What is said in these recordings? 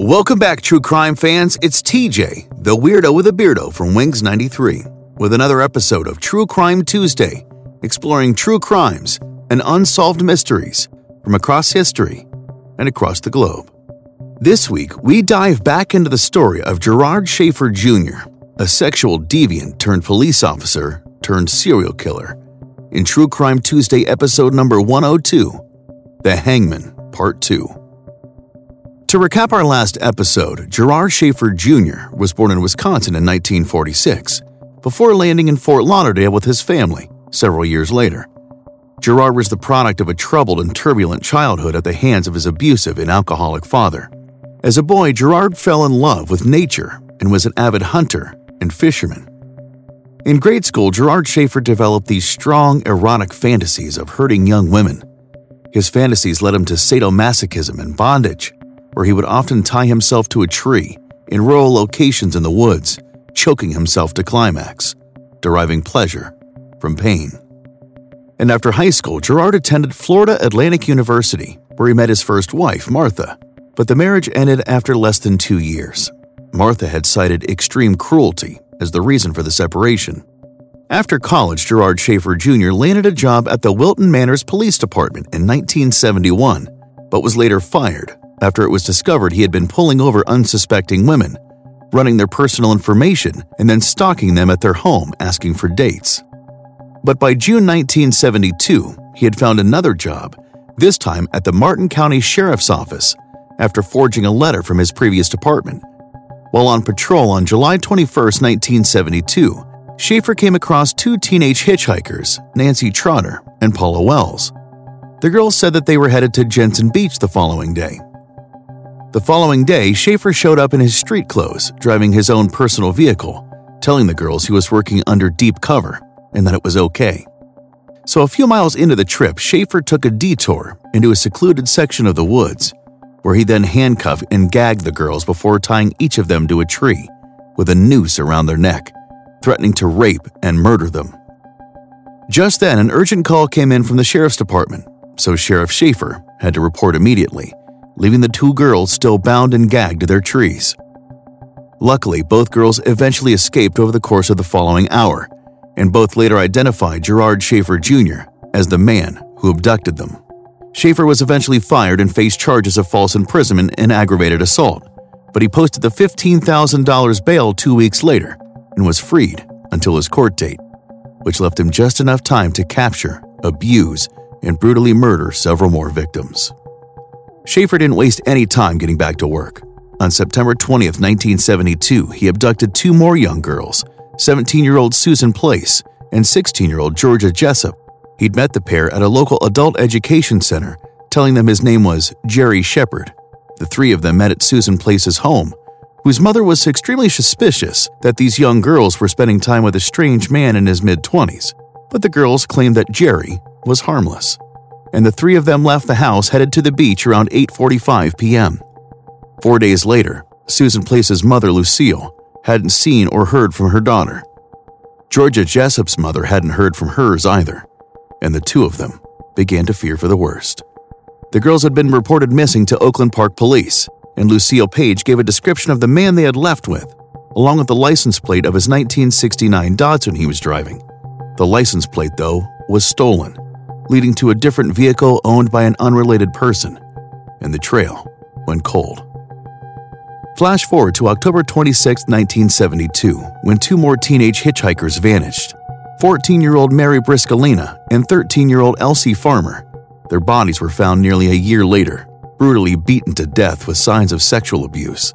Welcome back, true crime fans. It's TJ, the weirdo with a beardo from Wings 93, with another episode of True Crime Tuesday, exploring true crimes and unsolved mysteries from across history and across the globe. This week, we dive back into the story of Gerard Schaefer Jr., a sexual deviant turned police officer turned serial killer, in True Crime Tuesday episode number 102 The Hangman, Part 2. To recap our last episode, Gerard Schaefer Jr. was born in Wisconsin in 1946, before landing in Fort Lauderdale with his family several years later. Gerard was the product of a troubled and turbulent childhood at the hands of his abusive and alcoholic father. As a boy, Gerard fell in love with nature and was an avid hunter and fisherman. In grade school, Gerard Schaefer developed these strong, erotic fantasies of hurting young women. His fantasies led him to sadomasochism and bondage, where he would often tie himself to a tree in rural locations in the woods, choking himself to climax, deriving pleasure from pain. And after high school, Gerard attended Florida Atlantic University, where he met his first wife, Martha but the marriage ended after less than two years. Martha had cited extreme cruelty as the reason for the separation. After college, Gerard Schaefer Jr. landed a job at the Wilton Manors Police Department in 1971, but was later fired after it was discovered he had been pulling over unsuspecting women, running their personal information, and then stalking them at their home asking for dates. But by June 1972, he had found another job, this time at the Martin County Sheriff's Office, after forging a letter from his previous department. While on patrol on July 21, 1972, Schaefer came across two teenage hitchhikers, Nancy Trotter and Paula Wells. The girls said that they were headed to Jensen Beach the following day. The following day, Schaefer showed up in his street clothes, driving his own personal vehicle, telling the girls he was working under deep cover and that it was okay. So, a few miles into the trip, Schaefer took a detour into a secluded section of the woods where he then handcuffed and gagged the girls before tying each of them to a tree with a noose around their neck, threatening to rape and murder them. Just then, an urgent call came in from the sheriff's department, so Sheriff Schaefer had to report immediately, leaving the two girls still bound and gagged to their trees. Luckily, both girls eventually escaped over the course of the following hour, and both later identified Gerard Schaefer Jr. as the man who abducted them. Schaefer was eventually fired and faced charges of false imprisonment and aggravated assault, but he posted the $15,000 bail two weeks later and was freed until his court date, which left him just enough time to capture, abuse, and brutally murder several more victims. Schaefer didn't waste any time getting back to work. On September 20, 1972, he abducted two more young girls 17 year old Susan Place and 16 year old Georgia Jessup He'd met the pair at a local adult education center, telling them his name was Jerry Shepard. The three of them met at Susan Place's home, whose mother was extremely suspicious that these young girls were spending time with a strange man in his mid 20s. But the girls claimed that Jerry was harmless. And the three of them left the house headed to the beach around 8:45 p.m. 4 days later, Susan Place's mother Lucille hadn't seen or heard from her daughter. Georgia Jessup's mother hadn't heard from hers either and the two of them began to fear for the worst. The girls had been reported missing to Oakland Park Police, and Lucille Place gave a description of the man they had left with, along with the license plate of his 1969 Datsun he was driving. The license plate, though, was stolen, leading to a different vehicle owned by an unrelated person, and the trail went cold. Flash forward to October 26, 1972, when two more teenage hitchhikers vanished. 14 year old Mary Briscolina and 13 year old Elsie Farmer. Their bodies were found nearly a year later, brutally beaten to death with signs of sexual abuse.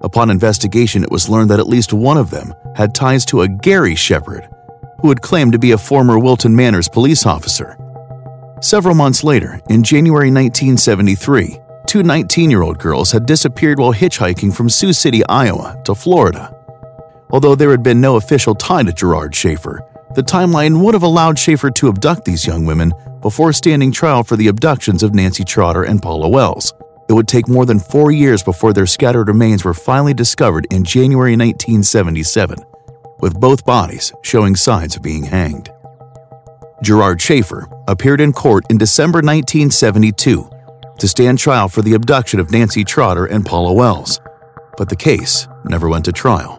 Upon investigation, it was learned that at least one of them had ties to a Gary Shepard, who had claimed to be a former Wilton Manors police officer. Several months later, in January 1973, two 19 year old girls had disappeared while hitchhiking from Sioux City, Iowa to Florida. Although there had been no official tie to Gerard Schaefer, the timeline would have allowed Schaefer to abduct these young women before standing trial for the abductions of Nancy Trotter and Paula Wells. It would take more than four years before their scattered remains were finally discovered in January 1977, with both bodies showing signs of being hanged. Gerard Schaefer appeared in court in December 1972 to stand trial for the abduction of Nancy Trotter and Paula Wells. but the case never went to trial.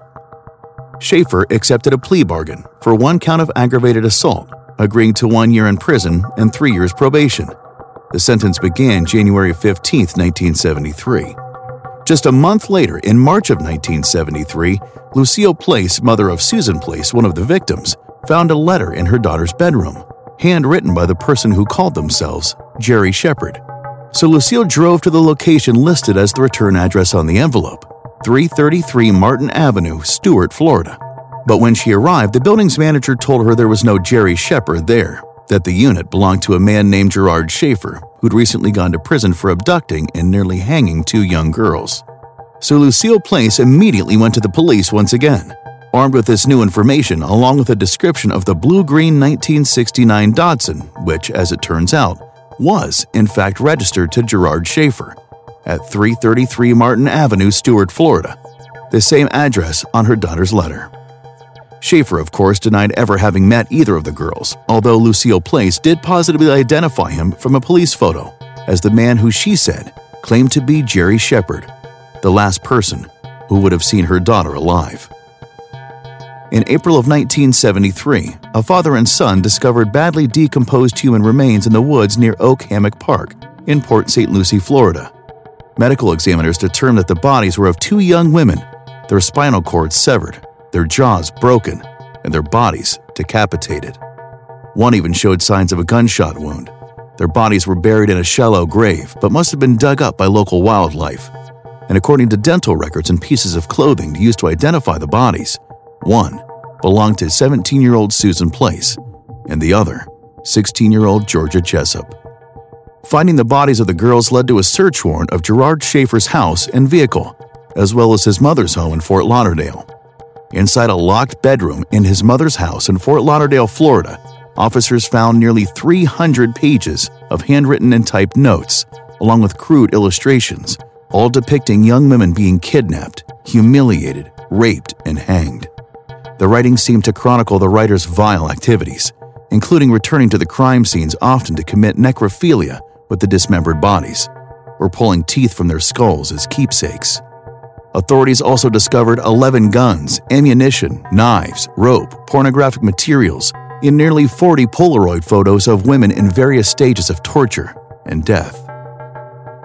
Schaefer accepted a plea bargain for one count of aggravated assault, agreeing to one year in prison and three years probation. The sentence began January 15, 1973. Just a month later, in March of 1973, Lucille Place, mother of Susan Place, one of the victims, found a letter in her daughter's bedroom, handwritten by the person who called themselves Jerry Shepard. So Lucille drove to the location listed as the return address on the envelope 333 Martin Avenue, Stuart, Florida. But when she arrived, the building's manager told her there was no Jerry Shepard there, that the unit belonged to a man named Gerard Schaefer, who'd recently gone to prison for abducting and nearly hanging two young girls. So Lucille Place immediately went to the police once again, armed with this new information along with a description of the blue green 1969 Datsun, which, as it turns out, was in fact registered to Gerard Schaefer at 333 Martin Avenue, Stuart, Florida, the same address on her daughter's letter. Schaefer, of course, denied ever having met either of the girls, although Lucille Place did positively identify him from a police photo as the man who she said claimed to be Jerry Shepard, the last person who would have seen her daughter alive. In April of 1973, a father and son discovered badly decomposed human remains in the woods near Oak Hammock Park in Port St. Lucie, Florida. Medical examiners determined that the bodies were of two young women, their spinal cords severed, their jaws broken, and their bodies decapitated. One even showed signs of a gunshot wound. Their bodies were buried in a shallow grave, but must have been dug up by local wildlife. And according to dental records and pieces of clothing used to identify the bodies, one belonged to 17 year old Susan Place, and the other, 16 year old Georgia Jessup. Finding the bodies of the girls led to a search warrant of Gerard Schaefer's house and vehicle, as well as his mother's home in Fort Lauderdale. Inside a locked bedroom in his mother's house in Fort Lauderdale, Florida, officers found nearly 300 pages of handwritten and typed notes, along with crude illustrations, all depicting young women being kidnapped, humiliated, raped, and hanged. The writing seemed to chronicle the writer's vile activities, including returning to the crime scenes often to commit necrophilia with the dismembered bodies, or pulling teeth from their skulls as keepsakes. Authorities also discovered 11 guns, ammunition, knives, rope, pornographic materials, and nearly 40 Polaroid photos of women in various stages of torture and death.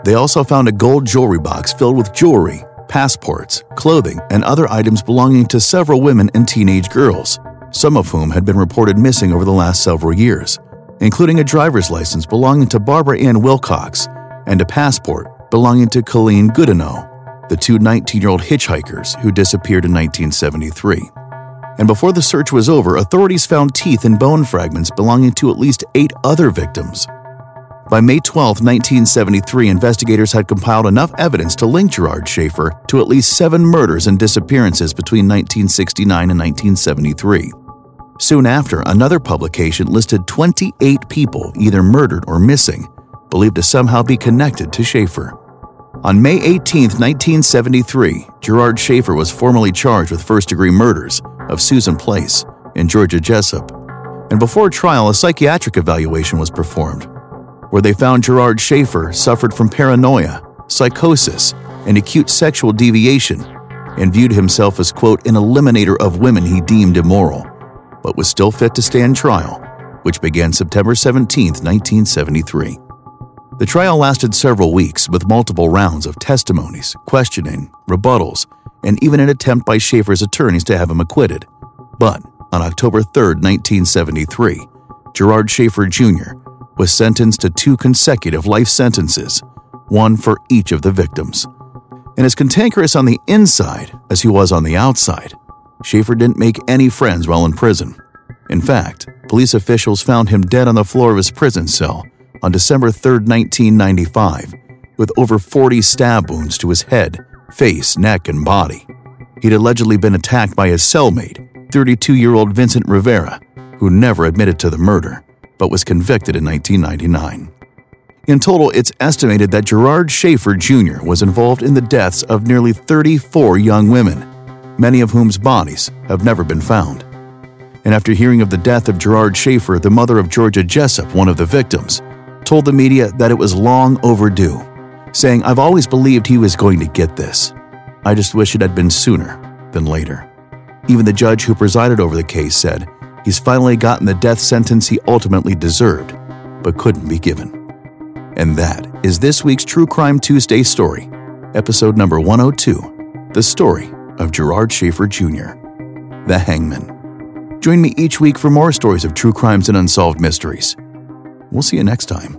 They also found a gold jewelry box filled with jewelry, passports, clothing, and other items belonging to several women and teenage girls, some of whom had been reported missing over the last several years including a driver's license belonging to Barbara Ann Wilcox and a passport belonging to Colleen Goodenough, the two 19 year old hitchhikers who disappeared in 1973. And before the search was over, authorities found teeth and bone fragments belonging to at least eight other victims. By May 12, 1973, investigators had compiled enough evidence to link Gerard Schaefer to at least seven murders and disappearances between 1969 and 1973. Soon after, another publication listed 28 people either murdered or missing, believed to somehow be connected to Schaefer. On May 18, 1973, Gerard Schaefer was formally charged with first degree murders of Susan Place and Georgia Jessup. And before trial, a psychiatric evaluation was performed, where they found Gerard Schaefer suffered from paranoia, psychosis, and acute sexual deviation, and viewed himself as, quote, an eliminator of women he deemed immoral but was still fit to stand trial, which began September 17, 1973. The trial lasted several weeks with multiple rounds of testimonies, questioning, rebuttals, and even an attempt by Schaefer's attorneys to have him acquitted. But on October 3, 1973, Gerard Schaefer Jr. was sentenced to two consecutive life sentences, one for each of the victims. And as cantankerous on the inside as he was on the outside, Schaefer didn't make any friends while in prison. In fact, police officials found him dead on the floor of his prison cell on December 3, 1995, with over 40 stab wounds to his head, face, neck, and body. He'd allegedly been attacked by his cellmate, 32 year old Vincent Rivera, who never admitted to the murder, but was convicted in 1999. In total, it's estimated that Gerard Schaefer Jr. was involved in the deaths of nearly 34 young women many of whom's bodies have never been found. And after hearing of the death of Gerard Schaefer, the mother of Georgia Jessup, one of the victims, told the media that it was long overdue, saying, I've always believed he was going to get this. I just wish it had been sooner than later. Even the judge who presided over the case said he's finally gotten the death sentence he ultimately deserved, but couldn't be given. And that is this week's True Crime Tuesday story, episode number 102 The Story of Gerard Schaefer Jr., The Hangman. Join me each week for more stories of true crimes and unsolved mysteries. We'll see you next time.